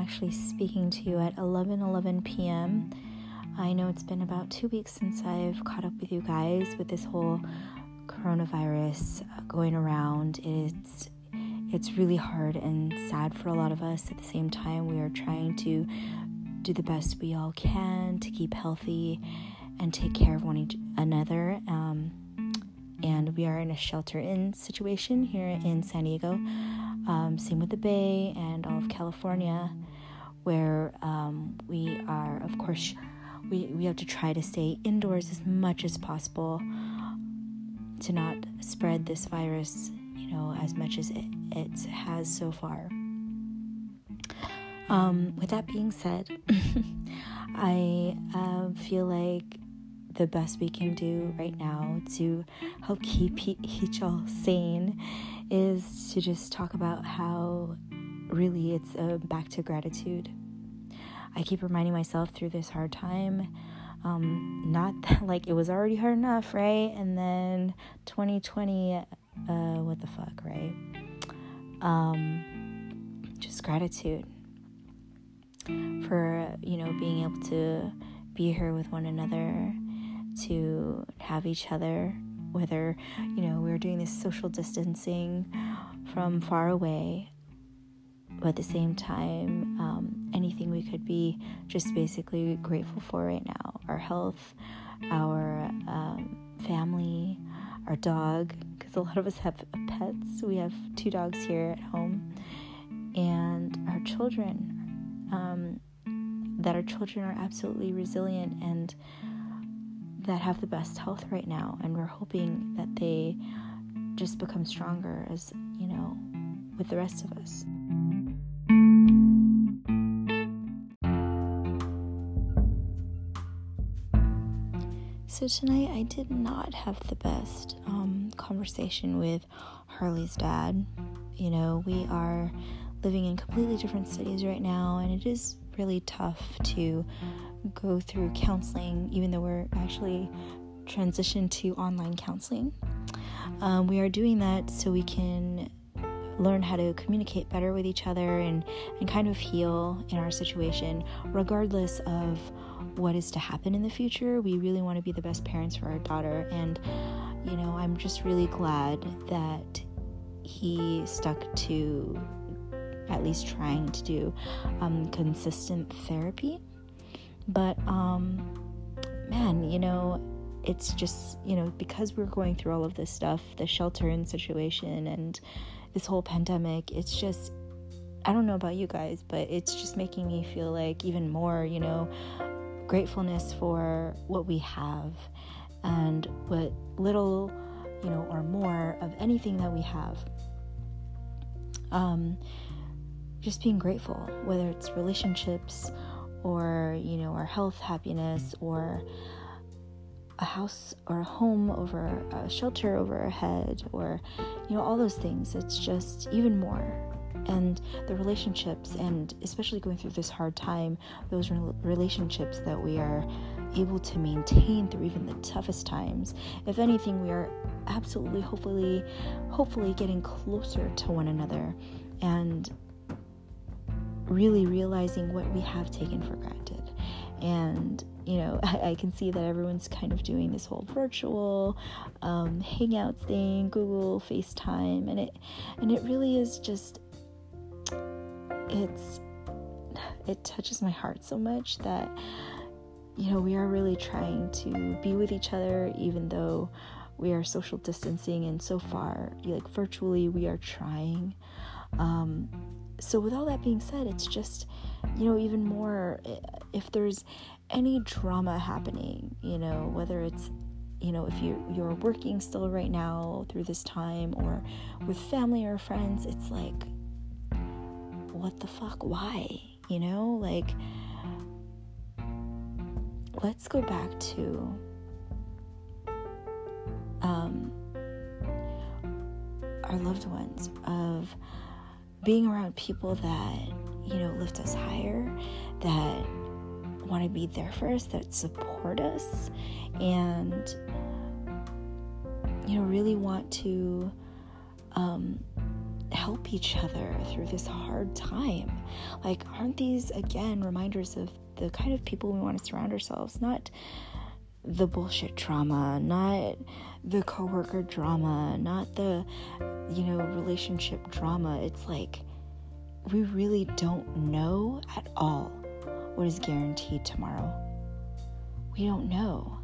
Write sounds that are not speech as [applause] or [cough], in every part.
actually speaking to you at 11 11 p.m. I know it's been about two weeks since I've caught up with you guys with this whole coronavirus uh, going around. It's it's really hard and sad for a lot of us. At the same time, we are trying to do the best we all can to keep healthy and take care of one another. Um, and we are in a shelter in situation here in San Diego. Um, same with the Bay and all of California, where um, we are, of course, we, we have to try to stay indoors as much as possible to not spread this virus, you know, as much as it, it has so far. Um, with that being said, [laughs] I uh, feel like the best we can do right now to help keep each all sane is to just talk about how really it's a back to gratitude. I keep reminding myself through this hard time, um, not [laughs] that, like it was already hard enough, right? And then 2020, uh, what the fuck, right? Um, just gratitude for you know being able to be here with one another to have each other, whether, you know, we are doing this social distancing from far away, but at the same time, um, anything we could be just basically grateful for right now our health, our um, family, our dog, because a lot of us have pets. We have two dogs here at home, and our children. Um, that our children are absolutely resilient and that have the best health right now, and we're hoping that they just become stronger as, you know, with the rest of us. So tonight I did not have the best um, conversation with Harley's dad. You know, we are living in completely different cities right now, and it is really tough to go through counseling, even though we're actually transitioned to online counseling. Um, we are doing that so we can learn how to communicate better with each other and, and kind of heal in our situation, regardless of what is to happen in the future. We really want to be the best parents for our daughter. And, you know, I'm just really glad that he stuck to at least trying to do um, consistent therapy but um, man, you know, it's just, you know, because we're going through all of this stuff, the shelter in situation and this whole pandemic, it's just I don't know about you guys, but it's just making me feel like even more, you know, gratefulness for what we have and what little, you know, or more of anything that we have. Um, just being grateful, whether it's relationships or you know our health happiness or a house or a home over a shelter over our head or you know all those things it's just even more and the relationships and especially going through this hard time those relationships that we are able to maintain through even the toughest times if anything we are absolutely hopefully hopefully getting closer to one another and really realizing what we have taken for granted. And, you know, [laughs] I, I can see that everyone's kind of doing this whole virtual um, Hangouts thing, Google, FaceTime, and it and it really is just it's it touches my heart so much that you know we are really trying to be with each other even though we are social distancing and so far like virtually we are trying. Um, so with all that being said it's just you know even more if there's any drama happening you know whether it's you know if you you're working still right now through this time or with family or friends it's like what the fuck why you know? Like let's go back to um our loved ones of being around people that, you know, lift us higher, that want to be there for us, that support us, and, you know, really want to um, help each other through this hard time. Like, aren't these again reminders of the kind of people we want to surround ourselves? Not the bullshit drama, not the coworker drama, not the, you know, relationship drama. It's like we really don't know at all what is guaranteed tomorrow. We don't know.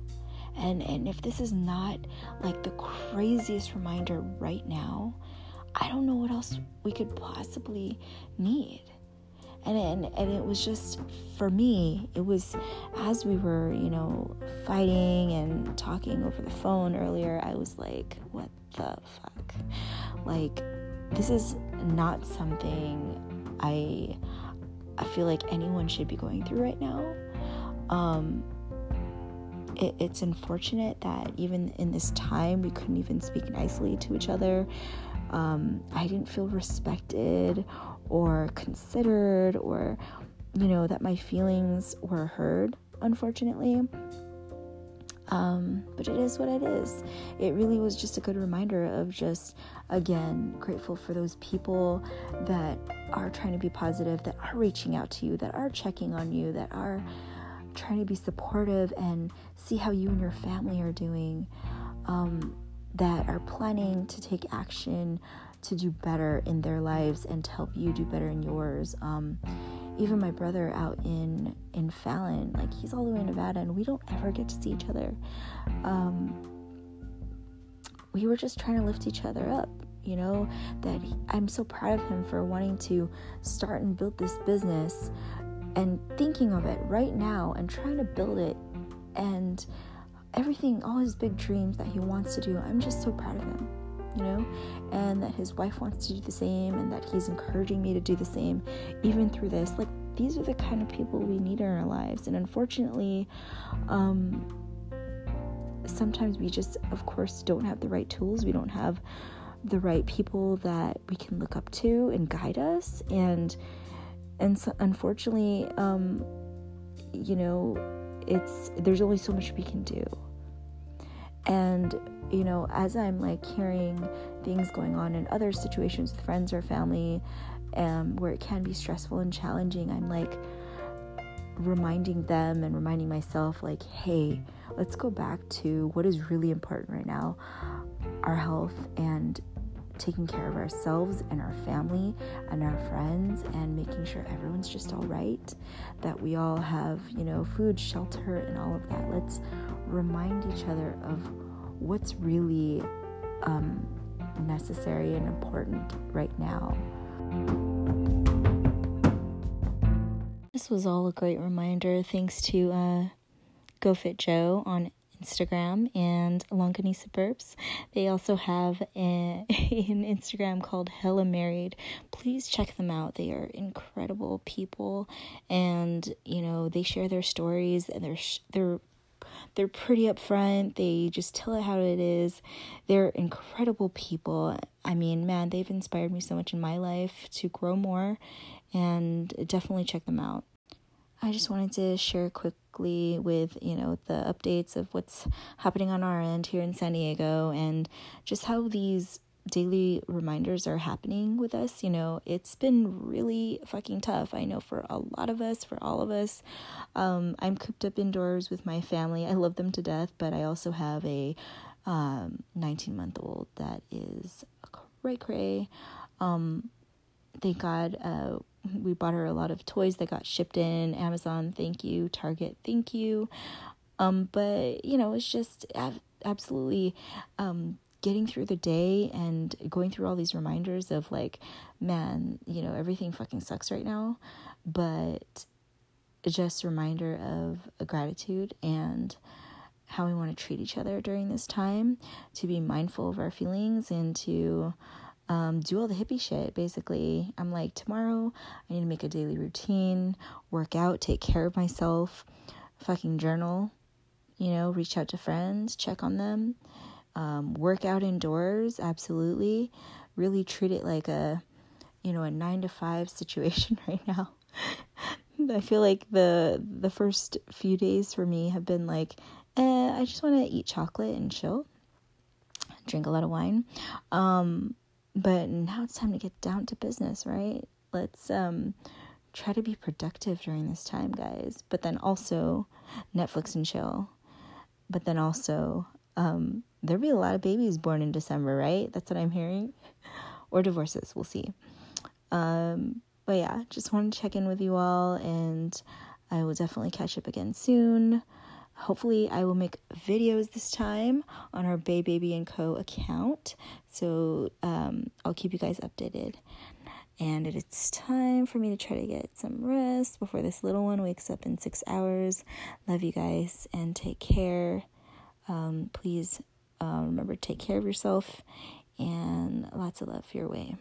And and if this is not like the craziest reminder right now, I don't know what else we could possibly need. And, and and it was just for me it was as we were you know fighting and talking over the phone earlier i was like what the fuck like this is not something i i feel like anyone should be going through right now um it, it's unfortunate that even in this time we couldn't even speak nicely to each other. Um, I didn't feel respected or considered or, you know, that my feelings were heard, unfortunately. Um, but it is what it is. It really was just a good reminder of just, again, grateful for those people that are trying to be positive, that are reaching out to you, that are checking on you, that are trying to be supportive and see how you and your family are doing, um, that are planning to take action to do better in their lives and to help you do better in yours. Um, even my brother out in in Fallon, like he's all the way in Nevada, and we don't ever get to see each other. Um, we were just trying to lift each other up you know that he, i'm so proud of him for wanting to start and build this business and thinking of it right now and trying to build it and everything, all his big dreams that he wants to do. I'm just so proud of him, you know, and that his wife wants to do the same and that he's encouraging me to do the same, even through this. Like, these are the kind of people we need in our lives. And unfortunately, um, sometimes we just, of course, don't have the right tools. We don't have the right people that we can look up to and guide us. And and so, unfortunately um, you know it's there's only so much we can do. And you know as i'm like hearing things going on in other situations with friends or family um, where it can be stressful and challenging i'm like reminding them and reminding myself like hey let's go back to what is really important right now our health and taking care of ourselves and our family and our friends and making sure everyone's just all right, that we all have, you know, food, shelter, and all of that. Let's remind each other of what's really um, necessary and important right now. This was all a great reminder. Thanks to uh, Go Fit Joe on Instagram and Longany Suburbs. They also have a, [laughs] an Instagram called Hella Married. Please check them out. They are incredible people, and you know they share their stories and they're they're they're pretty upfront. They just tell it how it is. They're incredible people. I mean, man, they've inspired me so much in my life to grow more, and definitely check them out. I just wanted to share quickly with, you know, the updates of what's happening on our end here in San Diego and just how these daily reminders are happening with us. You know, it's been really fucking tough. I know for a lot of us, for all of us. Um, I'm cooped up indoors with my family. I love them to death, but I also have a um, 19 month old that is a cray cray. Um, thank God, uh, we bought her a lot of toys that got shipped in Amazon. Thank you, Target. Thank you. Um, but you know, it's just absolutely um, getting through the day and going through all these reminders of like, man, you know, everything fucking sucks right now, but just a reminder of gratitude and how we want to treat each other during this time, to be mindful of our feelings and to um, do all the hippie shit basically. I'm like, tomorrow I need to make a daily routine, work out, take care of myself, fucking journal, you know, reach out to friends, check on them, um, work out indoors, absolutely. Really treat it like a, you know, a nine to five situation [laughs] right now. [laughs] I feel like the the first few days for me have been like, eh, I just want to eat chocolate and chill, drink a lot of wine. Um, but now it's time to get down to business, right? Let's um, try to be productive during this time, guys. But then also Netflix and chill. But then also um, there'll be a lot of babies born in December, right? That's what I'm hearing. or divorces, we'll see. Um, but yeah, just wanted to check in with you all, and I will definitely catch up again soon. Hopefully, I will make videos this time on our Bay Baby and Co. account. So um, I'll keep you guys updated. And it's time for me to try to get some rest before this little one wakes up in six hours. Love you guys and take care. Um, please uh, remember to take care of yourself and lots of love your way.